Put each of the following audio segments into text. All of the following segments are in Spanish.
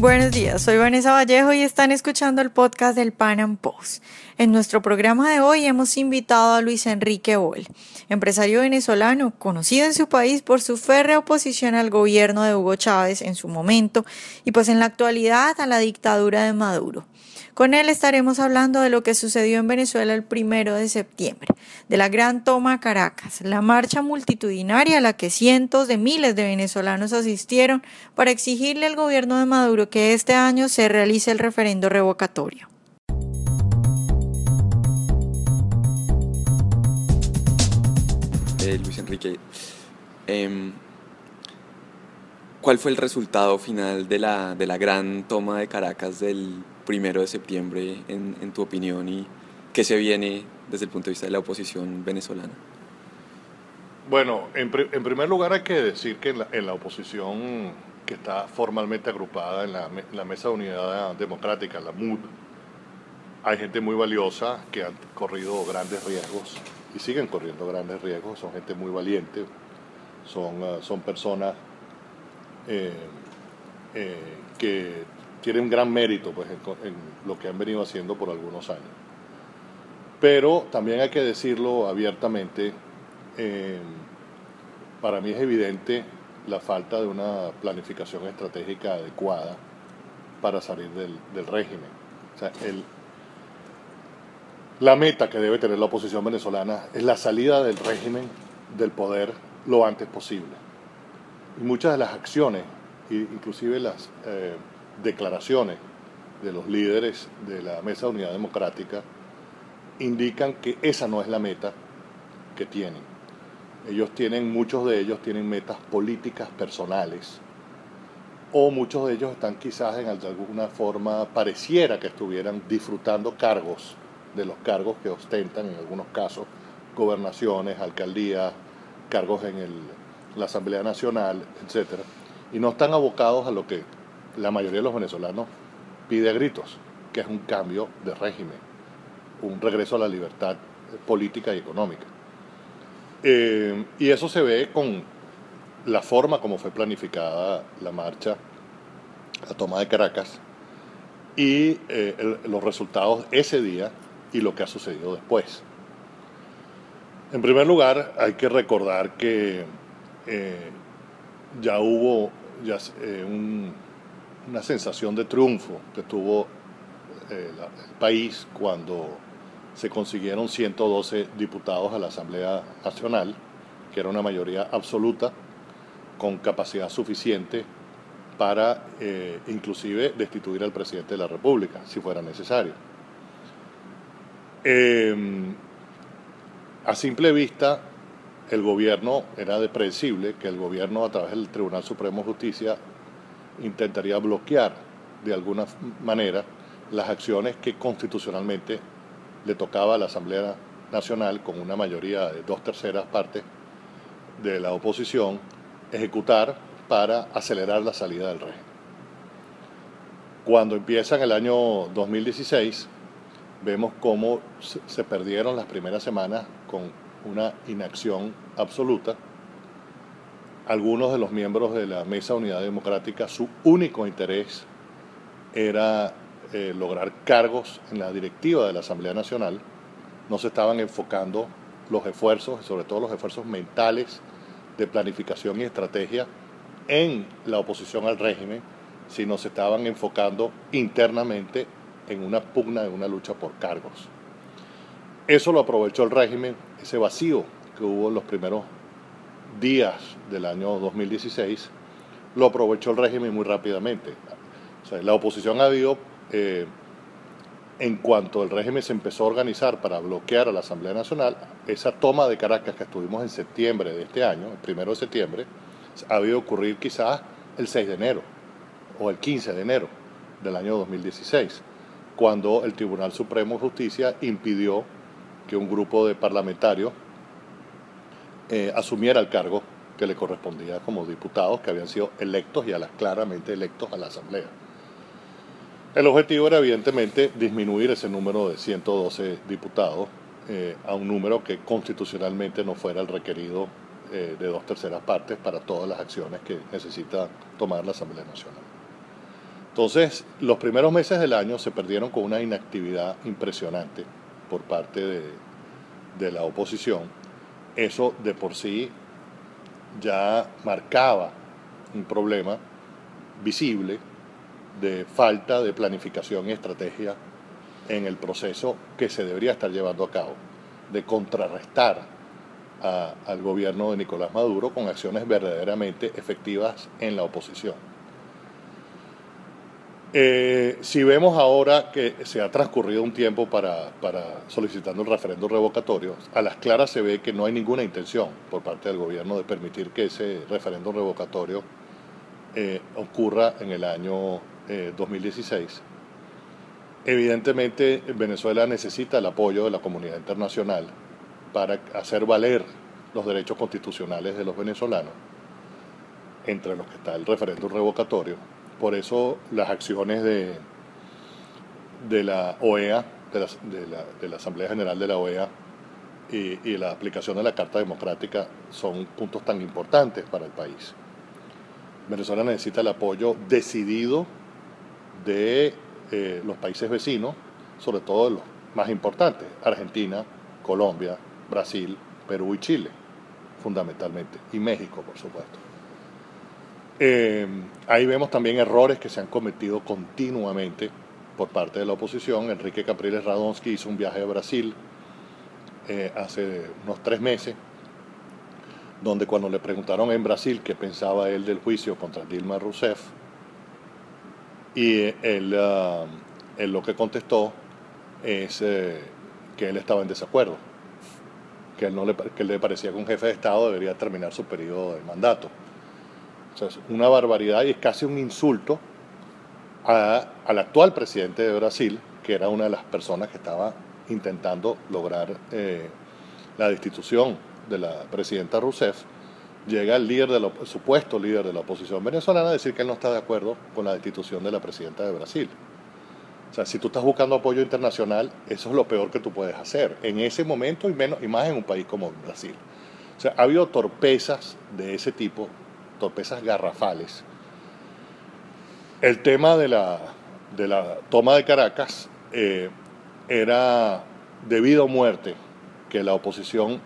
Buenos días, soy Vanessa Vallejo y están escuchando el podcast del Pan Am Post. En nuestro programa de hoy hemos invitado a Luis Enrique Boll, empresario venezolano conocido en su país por su férrea oposición al gobierno de Hugo Chávez en su momento y pues en la actualidad a la dictadura de Maduro. Con él estaremos hablando de lo que sucedió en Venezuela el primero de septiembre, de la gran toma a Caracas, la marcha multitudinaria a la que cientos de miles de venezolanos asistieron para exigirle al gobierno de Maduro que este año se realice el referendo revocatorio. Eh, Luis Enrique, em, ¿cuál fue el resultado final de la, de la gran toma de Caracas del primero de septiembre, en, tu opinión, y qué se viene desde el punto de vista de la oposición venezolana? Bueno, en, primer lugar hay que decir que en la, oposición que está formalmente agrupada en la, Mesa de Unidad Democrática, la MUD, hay gente muy valiosa que han corrido grandes riesgos y siguen corriendo grandes riesgos, son gente muy valiente, son, ah, son personas eh, eh, que tienen gran mérito pues, en, lo que han venido haciendo por algunos años. Pero también hay que decirlo abiertamente, eh, para mí es evidente la falta de una planificación estratégica adecuada para salir del, régimen. El, la meta que debe tener la oposición venezolana es la salida del régimen del poder lo antes posible. Y muchas de las acciones, inclusive las... Eh, declaraciones de los líderes de la Mesa de Unidad Democrática indican que esa no es la meta que tienen. Ellos tienen, muchos de ellos tienen metas políticas personales o muchos de ellos están quizás en alguna forma, pareciera que estuvieran disfrutando cargos, de los cargos que ostentan en algunos casos, gobernaciones, alcaldías, cargos en el, la Asamblea Nacional, etc. Y no están abocados a lo que la mayoría de los venezolanos pide gritos, que es un cambio de régimen, un regreso a la libertad política y económica. Eh, y eso se ve con la forma como fue planificada la marcha, la toma de Caracas, y eh, los resultados ese día y lo que ha sucedido después. En primer lugar, hay que recordar que eh, ya hubo ya, un, una sensación de triunfo que tuvo eh, el país cuando se consiguieron 112 diputados a la Asamblea Nacional, que era una mayoría absoluta, con capacidad suficiente para eh, inclusive destituir al presidente de la República, si fuera necesario. Em, a simple vista, el gobierno era de predecible que el gobierno a través del Tribunal Supremo de Justicia intentaría bloquear de alguna manera las acciones que constitucionalmente le tocaba a la Asamblea Nacional, con una mayoría de dos terceras partes de la oposición, ejecutar para acelerar la salida del régimen. Cuando empieza el año 2016, vemos cómo se perdieron las primeras semanas con una inacción absoluta algunos de los miembros de la Mesa Unidad Democrática, su único interés era eh, lograr cargos en la directiva de la Asamblea Nacional. No se estaban enfocando los esfuerzos, sobre todo los esfuerzos mentales de planificación y estrategia en la oposición al régimen, sino se estaban enfocando internamente en una pugna, en una lucha por cargos. Eso lo aprovechó el régimen, ese vacío que hubo en los primeros días del año 2016, lo aprovechó el régimen muy rápidamente. la oposición ha habido, eh, en cuanto el régimen se empezó a organizar para bloquear a la Asamblea Nacional, esa toma de Caracas que estuvimos en septiembre de este año, el primero de septiembre, ha habido ocurrir quizás el 6 de enero o el 15 de enero del año 2016, cuando el Tribunal Supremo de Justicia impidió que un grupo de parlamentarios eh, asumiera el cargo que le correspondía como diputados que habían sido electos y a las claramente electos a la Asamblea. El objetivo era evidentemente disminuir ese número de 112 diputados eh, a un número que constitucionalmente no fuera el requerido eh, de dos terceras partes para todas las acciones que necesita tomar la Asamblea Nacional. Entonces, los primeros meses del año se perdieron con una inactividad impresionante por parte de, de la oposición. Eso de por sí ya marcaba un problema visible de falta de planificación y estrategia en el proceso que se debería estar llevando a cabo, de contrarrestar al gobierno de Nicolás Maduro con acciones verdaderamente efectivas en la oposición. Eh, si vemos ahora que se ha transcurrido un tiempo para, solicitando el referendo revocatorio, a las claras se ve que no hay ninguna intención por parte del gobierno de permitir que ese referendo revocatorio eh, ocurra en el año 2016. Eh, Evidentemente, Venezuela necesita el apoyo de la comunidad internacional para hacer valer los derechos constitucionales de los venezolanos, entre los que está el referéndum revocatorio. Por eso las acciones de, de la OEA, de la, de la, Asamblea General de la OEA, y, la aplicación de la Carta Democrática son puntos tan importantes para el país. Venezuela necesita el apoyo decidido de eh, los países vecinos, sobre todo los más importantes, Argentina, Colombia, Brasil, Perú y Chile, fundamentalmente, y México, por supuesto. Eh, ahí vemos también errores que se han cometido continuamente por parte de la oposición. Enrique Capriles Radonsky hizo un viaje a Brasil eh, hace unos tres meses, donde cuando le preguntaron en Brasil qué pensaba él del juicio contra Dilma Rousseff, y él, ah, lo que contestó es eh, que él estaba en desacuerdo, que, él no le, que le parecía que un jefe de Estado debería terminar su periodo de mandato. O sea, es una barbaridad y es casi un insulto al actual presidente de Brasil, que era una de las personas que estaba intentando lograr eh, la destitución de la presidenta Rousseff llega el líder de supuesto líder de la oposición venezolana a decir que él no está de acuerdo con la destitución de la presidenta de Brasil. O sea, si tú estás buscando apoyo internacional, eso es lo peor que tú puedes hacer en ese momento y, menos, y más en un país como Brasil. O sea, ha habido torpezas de ese tipo, torpezas garrafales. El tema de la, de la toma de Caracas eh, era debido a muerte que la oposición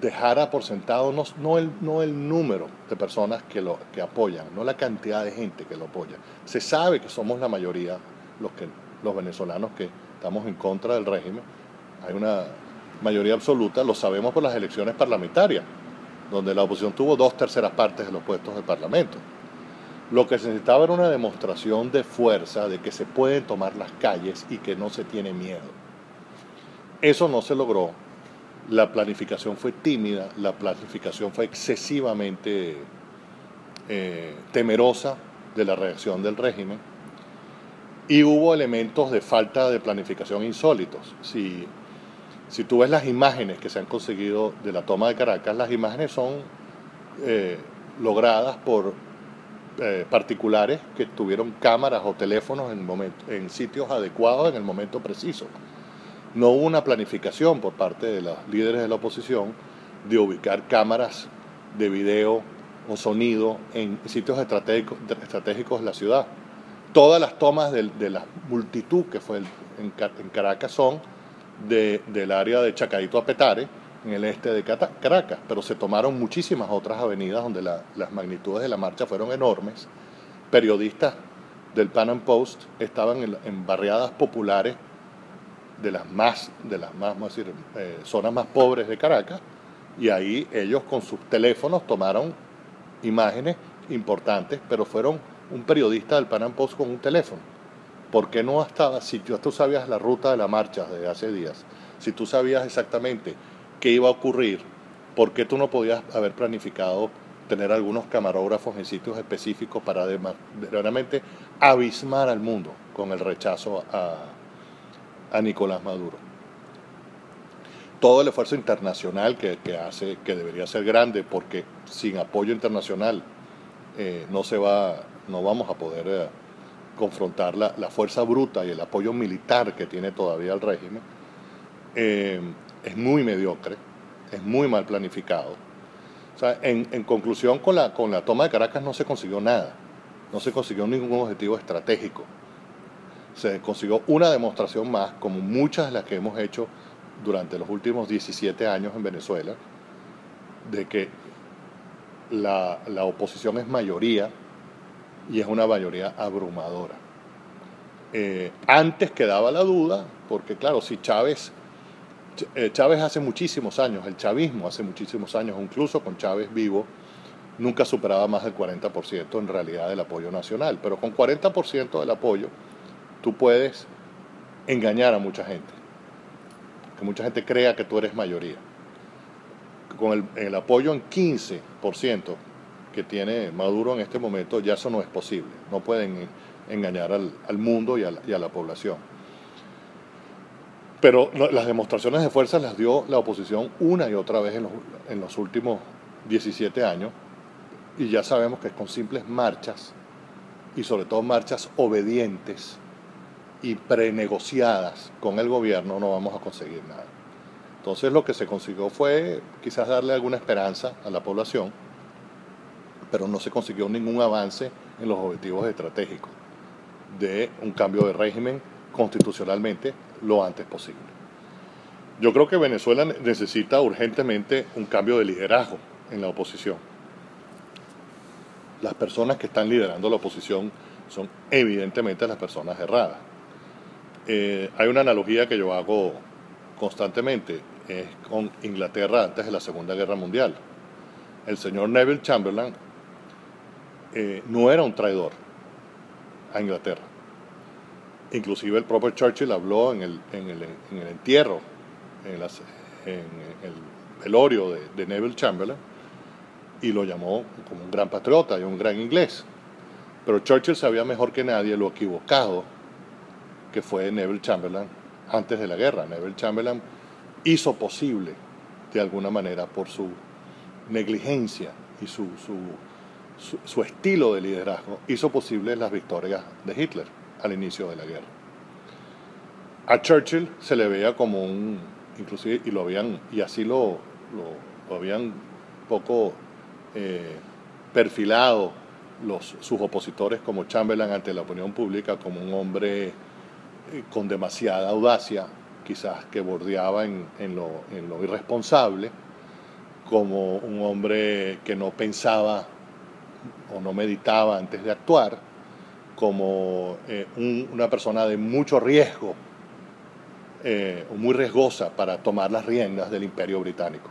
dejara por sentado no, no, el, no el número de personas que lo que apoyan, no la cantidad de gente que lo apoya. Se sabe que somos la mayoría los, que, los venezolanos que estamos en contra del régimen. Hay una mayoría absoluta, lo sabemos por las elecciones parlamentarias, donde la oposición tuvo dos terceras partes de los puestos del Parlamento. Lo que se necesitaba era una demostración de fuerza, de que se pueden tomar las calles y que no se tiene miedo. Eso no se logró la planificación fue tímida, la planificación fue excesivamente eh, temerosa de la reacción del régimen y hubo elementos de falta de planificación insólitos. Si, si tú ves las imágenes que se han conseguido de la toma de Caracas, las imágenes son eh, logradas por eh, particulares que tuvieron cámaras o teléfonos en, sitios adecuados en el momento preciso. No hubo una planificación por parte de los líderes de la oposición de ubicar cámaras de video o sonido en sitios estratégicos de la ciudad. Todas las tomas de, la multitud que fue en, Caracas son del área de Chacaito a Petare, en el este de Caracas, pero se tomaron muchísimas otras avenidas donde las magnitudes de la marcha fueron enormes. Periodistas del Pan Am Post estaban en, barriadas populares de las más, de las más, decir, eh, zonas más pobres de Caracas, y ahí ellos con sus teléfonos tomaron imágenes importantes, pero fueron un periodista del Pan Post con un teléfono. ¿Por qué no estaba, si tú sabías la ruta de la marcha de hace días, si tú sabías exactamente qué iba a ocurrir, ¿por qué tú no podías haber planificado tener algunos camarógrafos en sitios específicos para realmente abismar al mundo con el rechazo a, a Nicolás Maduro. Todo el esfuerzo internacional que, hace, que debería ser grande, porque sin apoyo internacional eh, no, se va, no vamos a poder eh, confrontar la, fuerza bruta y el apoyo militar que tiene todavía el régimen, eh, es muy mediocre, es muy mal planificado. en, conclusión, con la, con la toma de Caracas no se consiguió nada. no se consiguió ningún objetivo estratégico. Se consiguió una demostración más, como muchas de las que hemos hecho durante los últimos 17 años en Venezuela, de que la, oposición es mayoría y es una mayoría abrumadora. Eh, antes quedaba la duda, porque claro, si Chávez, eh, Chávez hace muchísimos años, el chavismo hace muchísimos años, incluso con Chávez vivo, nunca superaba más del 40% en realidad del apoyo nacional, pero con 40% del apoyo tú puedes engañar a mucha gente, que mucha gente crea que tú eres mayoría. Con el, apoyo en 15% que tiene Maduro en este momento, ya eso no es posible, no pueden engañar al, mundo y a, la, población. Pero las demostraciones de fuerza las dio la oposición una y otra vez en los, en los últimos 17 años y ya sabemos que con simples marchas, y sobre todo marchas obedientes y prenegociadas con el gobierno, no vamos a conseguir nada. Entonces lo que se consiguió fue quizás darle alguna esperanza a la población, pero no se consiguió ningún avance en los objetivos estratégicos de un cambio de régimen constitucionalmente lo antes posible. Yo creo que Venezuela necesita urgentemente un cambio de liderazgo en la oposición las personas que están liderando la oposición son evidentemente las personas erradas. Eh, hay una analogía que yo hago constantemente, es con Inglaterra antes de la Segunda Guerra Mundial. El señor Neville Chamberlain eh, no era un traidor a Inglaterra. Inclusive el propio Churchill habló en el, en el, entierro, en, el velorio de Neville Chamberlain, y lo llamó como un gran patriota y un gran inglés. Pero Churchill sabía mejor que nadie lo equivocado que fue Neville Chamberlain antes de la guerra. Neville Chamberlain hizo posible, de alguna manera, por su negligencia y su, su, su, estilo de liderazgo, hizo posible las victorias de Hitler al inicio de la guerra. A Churchill se le veía como un, inclusive, y lo habían, y así lo, lo, lo habían poco eh, perfilado los, sus opositores como Chamberlain ante la opinión pública como un hombre eh, con demasiada audacia, quizás que bordeaba en, lo, irresponsable, como un hombre que no pensaba o no meditaba antes de actuar, como eh, una persona de mucho riesgo, o muy riesgosa para tomar las riendas del imperio británico.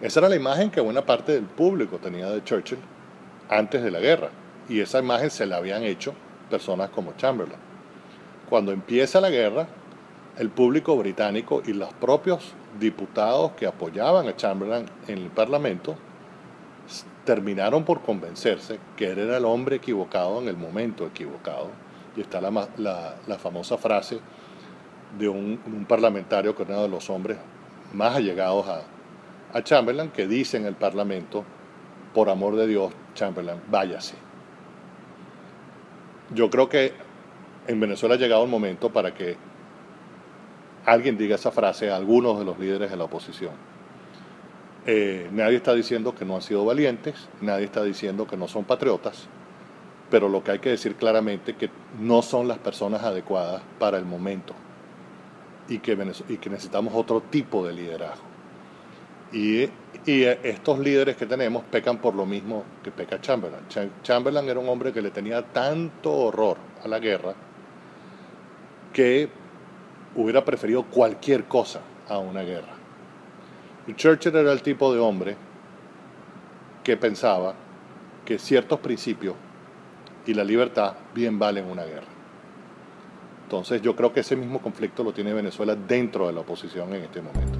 Esa era la imagen que buena parte del público tenía de Churchill antes de la guerra. Y esa imagen se la habían hecho personas como Chamberlain. Cuando empieza la guerra, el público británico y los propios diputados que apoyaban a Chamberlain en el Parlamento terminaron por convencerse que él era el hombre equivocado en el momento equivocado. Y está la, famosa frase de un, parlamentario que era uno de los hombres más allegados a, a Chamberlain que dice en el Parlamento, por amor de Dios, Chamberlain, váyase. Yo creo que en Venezuela ha llegado el momento para que alguien diga esa frase a algunos de los líderes de la oposición. Eh, nadie está diciendo que no han sido valientes, nadie está diciendo que no son patriotas, pero lo que hay que decir claramente es que no son las personas adecuadas para el momento y que, y que necesitamos otro tipo de liderazgo. Y, estos líderes que tenemos pecan por lo mismo que peca Chamberlain. Chamberlain era un hombre que le tenía tanto horror a la guerra que hubiera preferido cualquier cosa a una guerra. Churchill era el tipo de hombre que pensaba que ciertos principios y la libertad bien valen una guerra. Entonces yo creo que ese mismo conflicto lo tiene Venezuela dentro de la oposición en este momento.